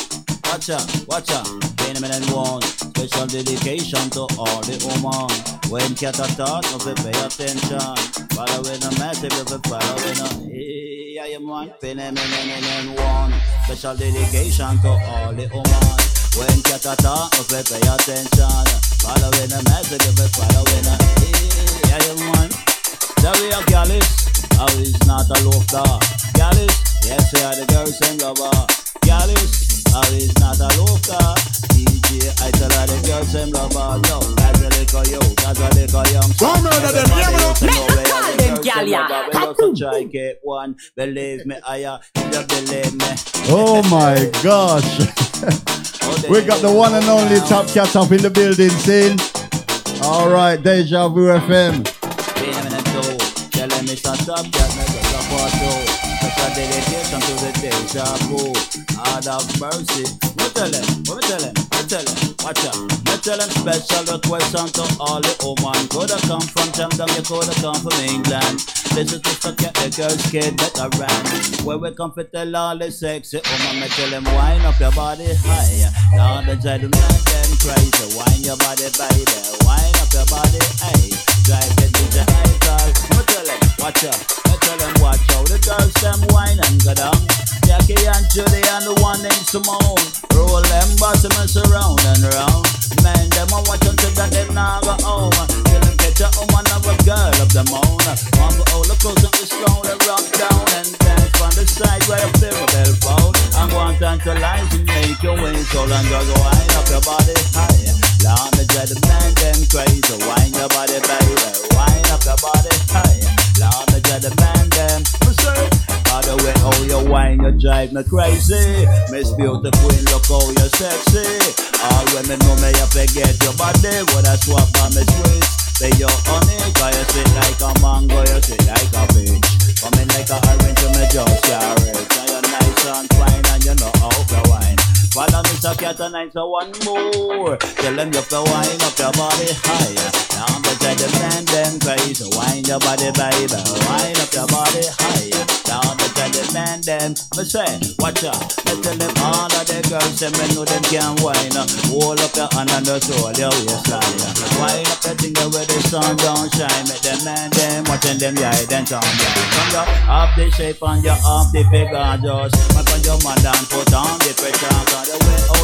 Watch out, watch out. Them and one. Special dedication to all the woman. When cat a talk, no pay attention. Following the message, no fi following the yeah, you man. Them and one. Special dedication to all the woman. When cat a talk, no pay attention. Following the message, no fi following the yeah, you man. The way of Gallus, how is not a loaf dog. Gallus, yes, are the girls and lover. Gallus, how is not a. DJ, I tell the girls yo, them, me call them, try get one. Believe me, uh, believe me. Oh my gosh. Oh, we got the one and only Top Cat up in the building scene. All right, Deja Vu FM. Them or special dedication to the deja vu. God of mercy. Me tell him, me tell him, me tell him, watch out. Me tell him special request to all the woman. Coulda come from Jamaica, you coulda come from England. This is just to get the girls kid better ran. Where we come for tell all the sexy woman. Me tell him wind up your body higher. Lord, the gentleman them crazy. Wind your body, baby. Wind up your body, hey. Drive it to the high call. Me tell him, watch out. Tell him, watch out. The girls them wine and go down. Jackie and Judy and the one named Simone. Roll them bottoms around and round. Man, them a watch until that them now go home. Till them catch a woman of a girl of them own. One for all the clothes up the stone and rock down and dance from the side where the bell phone. I'm going to tantalize and make your way so long just wind up your body high. Long the dread man them crazy. Wind your body baby. Wind up your body high. Long the dread man them. By the way, oh you wine, you drive me crazy. Miss Beauty Queen, look how you sexy. All women know me, you forget your body. What I swap on me sweet. Say your honey, cause you sit like a mango, you sit like a peach. Coming like a So cat and so one more. Tell them you have to wind up your body higher. Now I'm tell them man, them crazy. Wind your body, baby. Wind up your body higher. Now I'm tell them man, them. Me say, watch out. Me tell them all of the girls, them me know them can wine. Hold up your hand and just hold your waistline. Wind up your thing where the sun don't shine. Make them man, them watching them, yeah, then down. From your off the shape and your off the figure, just. Make on your man down, put on the pressure. The way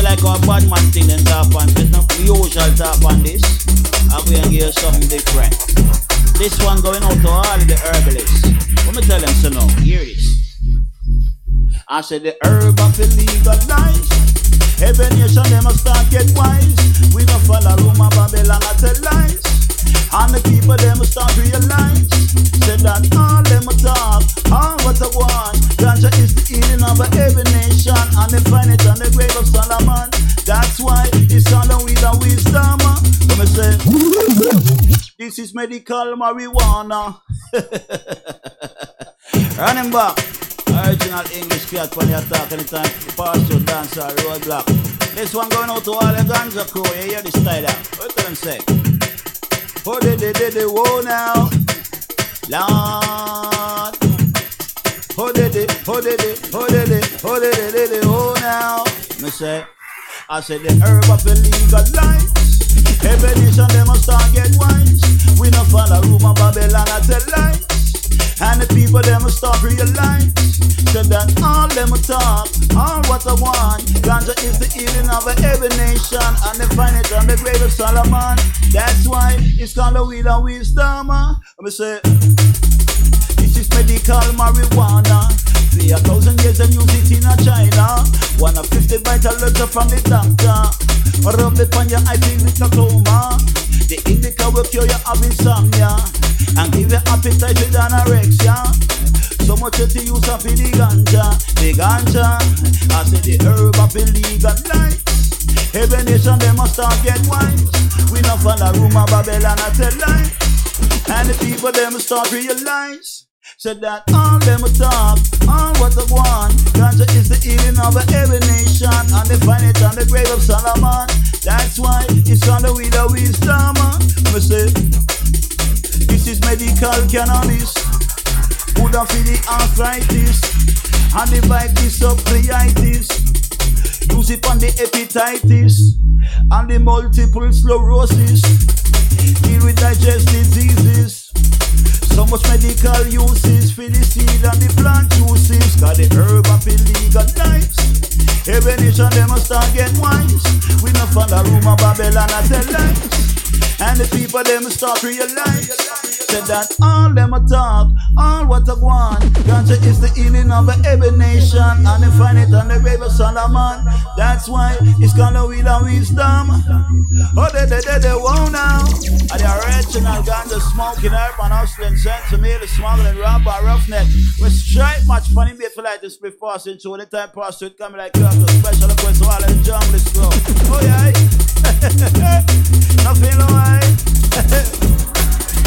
it's like our bad man thing and talk on this. Not the usual talk on this. I'm going to you something different. This one going out to all the herbalists. Let me tell them so now. Hear this. I said the herb of the legalize. Every nation them a start get wise. We don't follow rumor Babylon I tell lies. And the people them start realize. Say that all them talk, all what I want. Ganja is the healing of every nation. And they find it on the grave of Solomon. That's why it's all with the wisdom. Let me say, this is medical marijuana. Running back. Original English cat when you talk anytime pass through dance or roadblock. This one going out to all the ganja crew. You hear the style out. What do them say? Oh, they, they, they, they, whoa now. Lord. Oh, they, they, oh, they, they, oh, they, they, oh, they, they, they, they, oh now. Me say, I said the herb of the legal life. Every nation they must start get wise. We no follow rumor Babylon I tell lies. And the people them will start realize Said that all them will talk, all what I want. Ganja is the healing of every nation And they find it on the grave of Solomon. That's why it's called the wheel of wisdom. Let me say This is medical marijuana. A thousand years them use it in China. One of fifty vital letter from the doctor Rub it on your eye, feel it glaucoma The indica will cure you of insomnia and give you appetite with anorexia. So much of the use of the ganja, the ganja. I say the herb of illegal life. Every nation they must start get wise. We not follow rumor Babylon I tell lies. And the people them must start realize. Said that all them talk, all what they want. Ganja is the healing of every nation, and they find it on the grave of Solomon. That's why it's on the wheel of wisdom. Me say. This is medical cannabis. Good for the arthritis and the vitis of pliitis. Use it on the hepatitis and the multiple sclerosis. Deal with digestive diseases. So much medical uses for the seed and the plant juices. Got the herb of illegal lives. Every nation they must start get wise. We no follow rumor Babylon I tell lies. And the people them start realize. Said that all them a talk, all what I want. Ganja is the healing of every nation, and they find it on the river Solomon. That's why it's called the wheel of wisdom. Oh, they, they, they, they won't now. And the original ganja smoking herb and hustling, centimeter, smuggling, robber, roughneck. We're straight much funny for like this before passing through. Anytime pass through, it coming like a special request all in the jungle is slow. Oh, yeah. Nothing alright.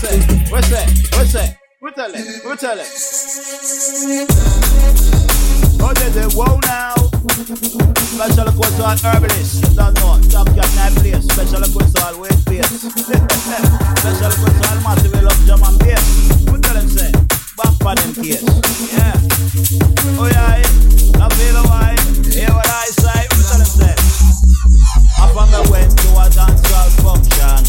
that? What's that? What's that? What's that? What tell it? What tell it? Oh, there's a whoa now. Special request to all. Don't know. Top cat night place. Special request to all weight base. Special request to all massive love jam and bass. What tell them say? Back for them case. Yeah. Oh yeah. I feel alright. Hear what I say. What tell them say? Up on the went to a dancehall function.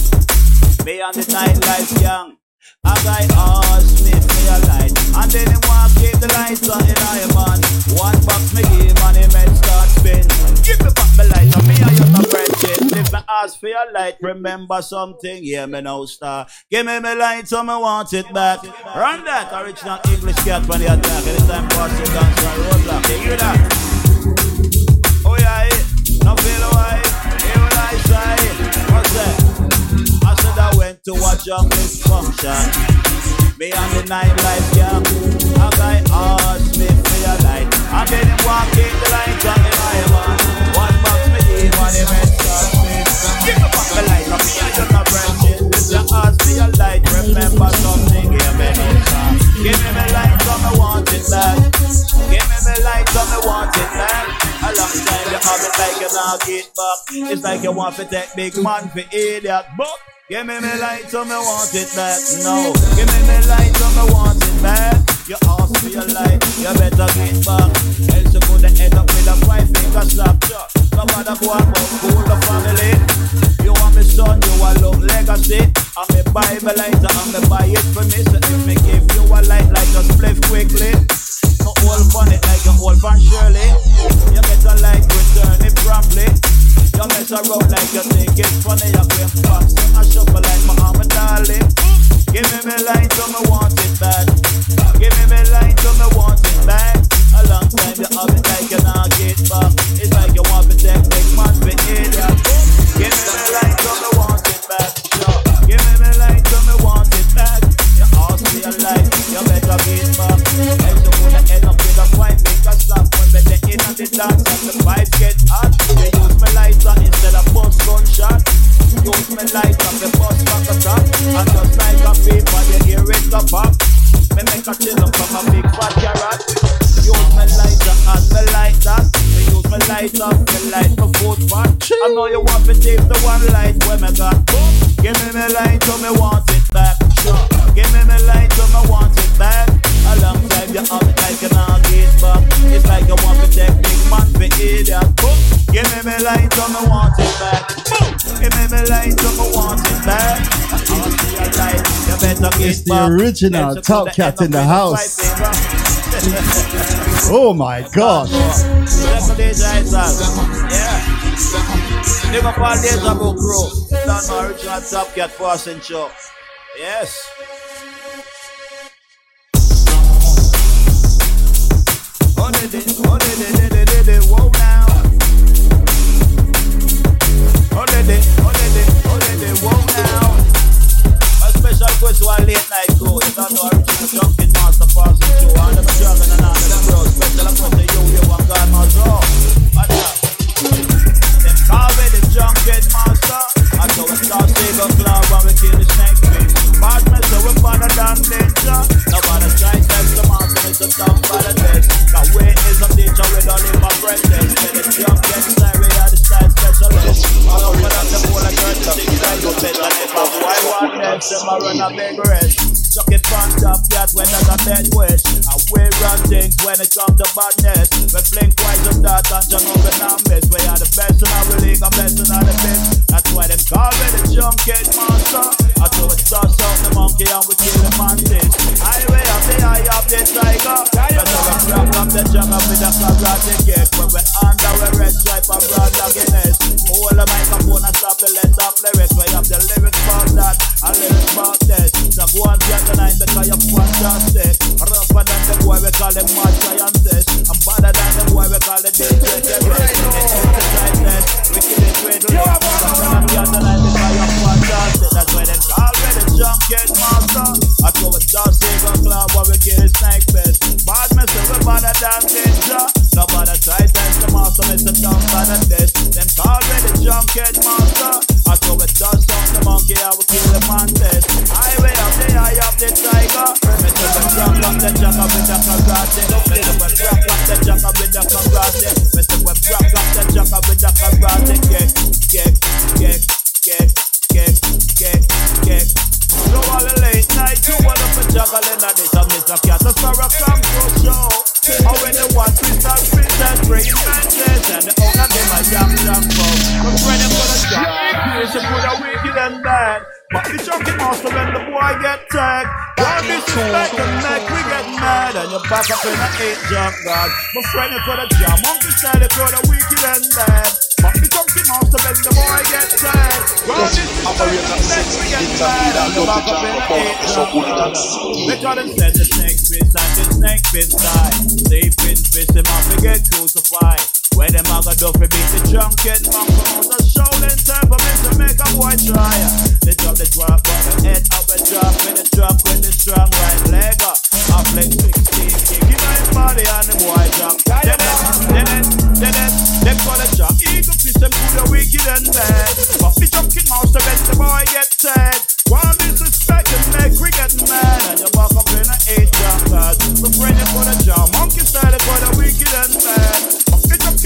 Me and the nightlife young. A guy asked me for your light, and then he walk keep the lights on in I man. One box me give and he men start spin. Give me back my light, and me and you my friendship. If me ask for your light, remember something, yeah me no star. Give me my light, so me want it back. Run that original English cat when the attack. Anytime pass you dance on roadblock, you hear that? Oh yeah, yeah. now feel away. Hear what I say? What's that? I said I went to watch a jungle function. Me and the nightlife gang. A guy asked me for your light. And then him walk in the light on the man. One box me give and him head start spin. Give me back my light. And me and you not friendship. You ask me your light. Remember something. Give me no star. Give me my light so me want it back. Give me my light so me want it back. A long time you have it like you not get back. It's like you want to take big man for idiot. But Give me me light so me want it back. No, give me me light so me want it back. You ask for your light, you better get back. Else you could end up with a five finger slap. No matter go but cool the family. You want me son, you want love legacy. I'm buy me lighter, I'm me buy it for me. So if me give you a light like a spliff quickly. No hold on like a hold on Shirley. You better like return it promptly. You mess around like you think it's funny. You claim fast, I shuffle like Muhammad Ali. Give me me light, me want it back. Give me me light, me want it back. A long time you have it like you get back. It's like the and the vibes get hot. They use me lighter instead of bust gunshot. Use me lighter, me bust back a top. And just like a paper, you hear it pop. Me make a chill from a big fat carrot. Use me lighter and me light that. Me use me lighter, me light my foot pot. I know you want to take the one light where me got. Give me me light me want it back. Give me me light so me want it back. A long time you have it like you not get back. It's like you want to take big man for idiot. Boom. Give me me light so me want it back. Boom. Give me me light so me want it back. I want to see a light. You better get It's the back. original Else you Top Cat in the up with a house. Oh my gosh. Seven days Isaac. Yeah. Big up all days ago crew. Done my original Top Cat show. Yes. Side, that's the master is the dumb politics. Now where is a teacher with all in my presence? And it's young, get diarrhea, the style specialist. I don't put up the ball, I the things I do better. If I want them, I run a big risk. Chuck it from top cat when there's a dead wish. And we run things when it comes to badness. We fling twice of that and John over and miss. We are the best in our league, I'm best in our best. That's why them call me the junket monster. I throw it toss out the monkey and we kill the mantis. Highway up the eye of the tiger. Now we grab up the jungle with a karate kick. When we under we red stripe and broad Guinness. Hold the microphone and stop the let up lyrics back up in the eight jump guard. My friend, you could have jam, monkey style, you could have wicked and dead. But the chunky monster, then the boy get tired. Well, this is the next we get tired. I'm back up in the eight jump guard. Because them send the snake fist and the snake fist die. They fist fist, they must get crucified. Where them a go do fi beat the drunken monk Come out the show then time for me to make a boy try They drop the drop on the head of a drop With the drop with the strong right leg up. I fling 16 kicking on his body and the boy drop. Then it, then it, then it Them gonna drop. Eagle fish them put the wicked and bad. But the drunken monster when the boy get tagged One disrespect and make we get mad. And you walk up in a eight drop card The friend you put a jaw Monkey style you put a wicked and bad. The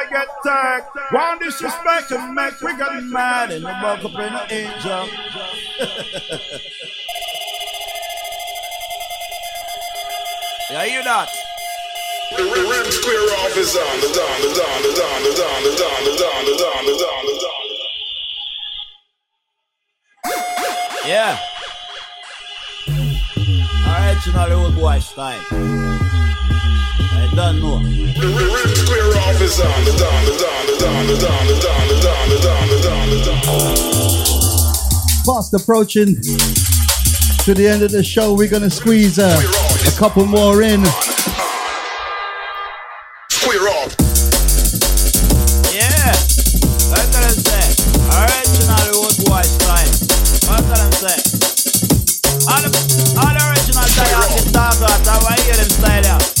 and the boy get tagged. One disrespect and make we get mad and the buck up in the angel. yeah, you that? The rim square off is on, the on, the on, the on, the on, the on, the on, the on, the on, the on. Yeah. Original old boy style. I don't know. The rim square off is on, the on, the on, the on, the on, the on, the on, the on, the on, the on. Fast approaching to the end of the show. We're gonna squeeze uh, a couple more in. Square. Yeah. What can say? Original old style. What can say? All all original style of the talk out, I want to hear them style out.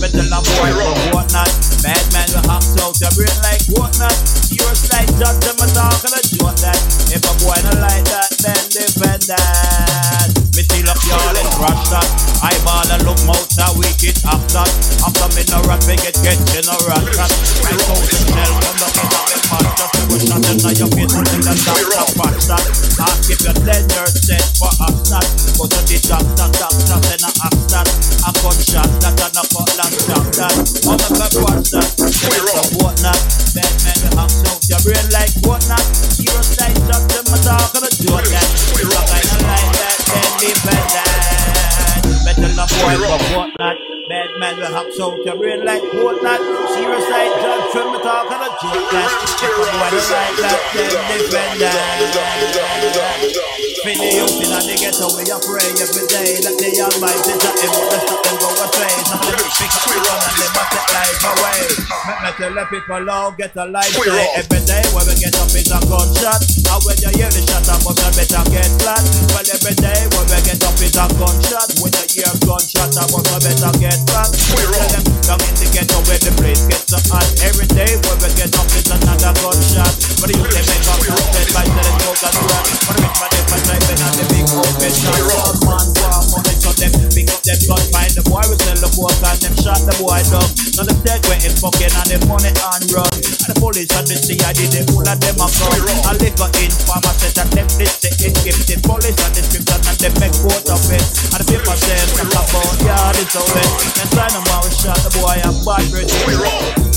Me tell a boy whatnot, bad man will act out your brain like whatnot. Serious like judge when me talk and a joke that. If a boy no like that, then defend that me seal up y'all and crash that. I ball and look mouth a wicked after. After me no rat, we get get general cat. My go to tell them the head of the fast. Just to push on them your face and tell them that's a fast that. Ask if your tender set for a snap. Go to the doctor, doctor, then I ask that. A shot that and a cutlass shot that. All of them watch that. It's a whatnot. Bad man, you have no your brain like what whatnot. Heroes like just to my dog, gonna do that. We're like that said be present. Metal up boil for whatnot. Bad man will hop so to real like whatnot. Serious like judge from the talk of the like that. Feel the youth in the ghetto, we a pray every day that the Almighty them up, they stop them go astray. Some of them pick up the gun and they must take life away. Make me tell the people all get a life say every day when we get up is a gunshot. And when you hear the shot, I must have better get flat. Well, every day when we get up is a gunshot. When you hear gunshot, I must have better get flat. Tell them down in the ghetto where the place gets so hot. Every day when we get up is another gunshot. But you can make up head by telling smoke and crack. But the rich man, they like and the big open shot. All man war money, so them pick up them gun, find the boy, we sell the boy, and them shot the boy down. So them take where him fucking and the money and run. And the police and the CID, they all of them are come. A liquor informer said that them this the encrypted police and description and them make quote of it. And the paper says talk about yeah, this of it. Then sign them out, shot the boy, and bad British.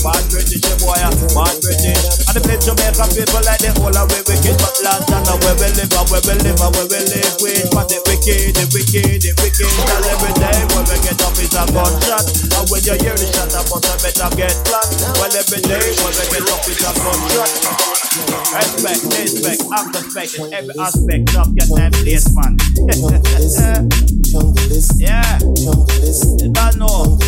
Bad British, the boy, and bad British. The place Jamaica people like the whole of we wicked, but last and where we live, and where we live, and where we live with. But the wicked, the wicked, the wicked. Tell every day when we get up is a gunshot. And when you hear the shot, I must better get flat. Well, every day when we get up is a gunshot. Respect, respect, after respect in every aspect of your time place, man. yeah, don't know.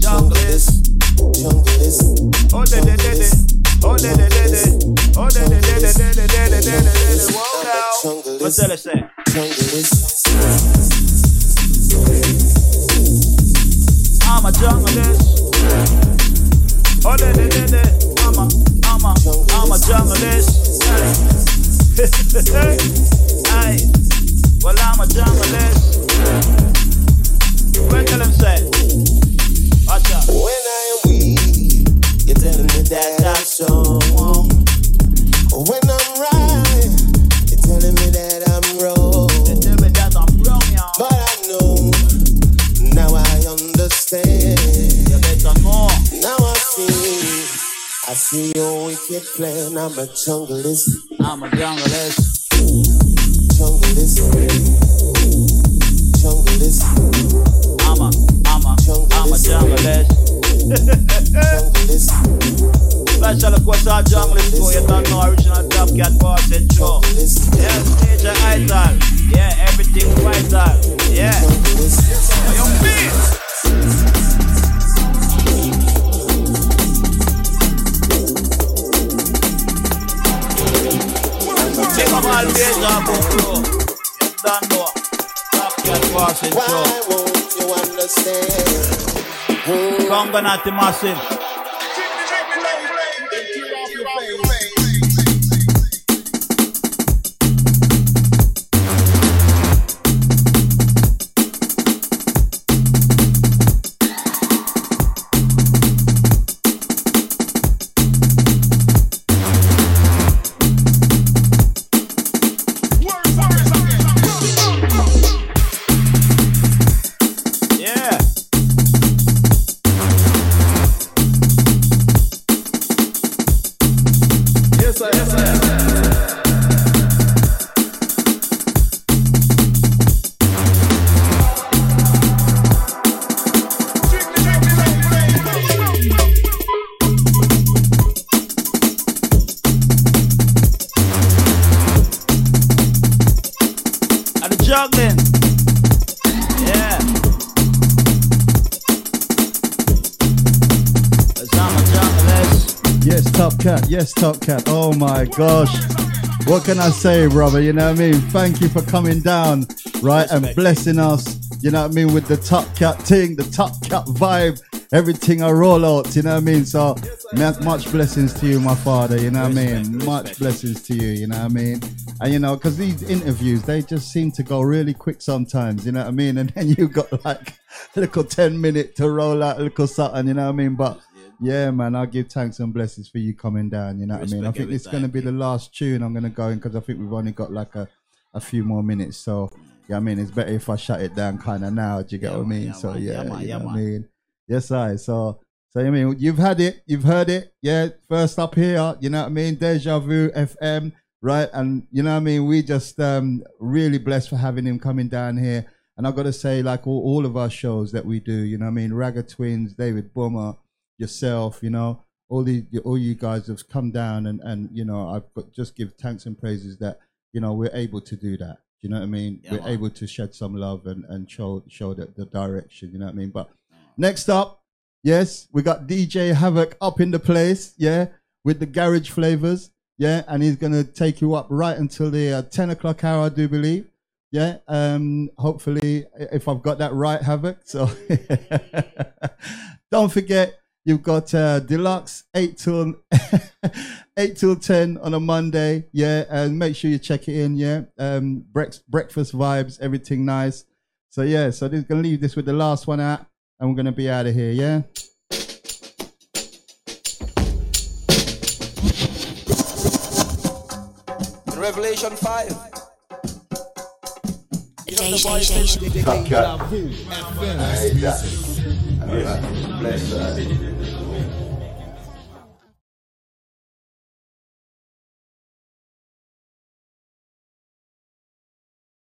Junglist. Oh, de de de de. Oh, de de de de. Oh, de de de de de de de de de de. Whoa, now. What's that say? I'm a junglist. Oh. I'm a, I'm a, I'm a junglist. Hey. Well, I'm a say? Watch out. When I am weak, you're telling me that I'm. When I'm right, you're telling me that see, I see your wicked plan. I'm a junglist, I'm a junglist. junglist, junglist, I'm a, I'm a, I'm a junglist, Special of course our junglist too. You don't know original Top Cat boss and show. junglist, Yes, major idol. Yeah, everything vital. Yeah. junglist. Yo, beat. Why won't you understand? Congo Natty massive. Top Cat. Oh my gosh. What can I say, brother? You know what I mean? Thank you for coming down, right, and blessing us. You know what I mean? With the Top Cat thing, the Top Cat vibe, everything I roll out. You know what I mean? So, much blessings to you, my father. You know what I mean? Respect, Much blessings to you. You know what I mean? And you know, because these interviews, they just seem to go really quick sometimes. You know what I mean? And then you got like a little ten minute to roll out a little something. You know what I mean? But yeah, man, I'll give thanks and blessings for you coming down. You know what I mean? I think it's going to be the last tune I'm going to go in because I think we've only got like a, a few more minutes. So, yeah, I mean, it's better if I shut it down kind of now. Do you get Yeah, what I mean? yeah, so, man, yeah, yeah, man, you yeah, know what I mean? Yes, I. So, so, I mean, you've had it, you've heard it. Yeah, first up here, you know what I mean? Deja Vu FM. right? And you know what I mean? We just um, really blessed for having him coming down here. And I've got to say, like all, all of our shows that we do, you know what I mean? Ragga Twins, David Boomer, yourself, you know, all the all you guys have come down and, and you know, I've got just give thanks and praises that, you know, we're able to do that. You know what I mean? Yeah, we're able to shed some love and, and show show the, the direction, you know what I mean? But next up, yes, we got DJ Havoc up in the place, yeah, with the garage flavors, yeah, and he's gonna take you up right until the uh, 10 o'clock hour, I do believe. Yeah, um, hopefully, if I've got that right, Havoc. So don't forget, you've got uh, deluxe eight till eight till ten on a Monday. Yeah, and make sure you check it in. Yeah, um, brex- breakfast vibes, everything nice. So yeah, so this gonna leave this with the last one out, and we're gonna be out of here. Yeah. In Revelation 5. DJ, Top Cat. I hate that. I don't know. Bless. Bless.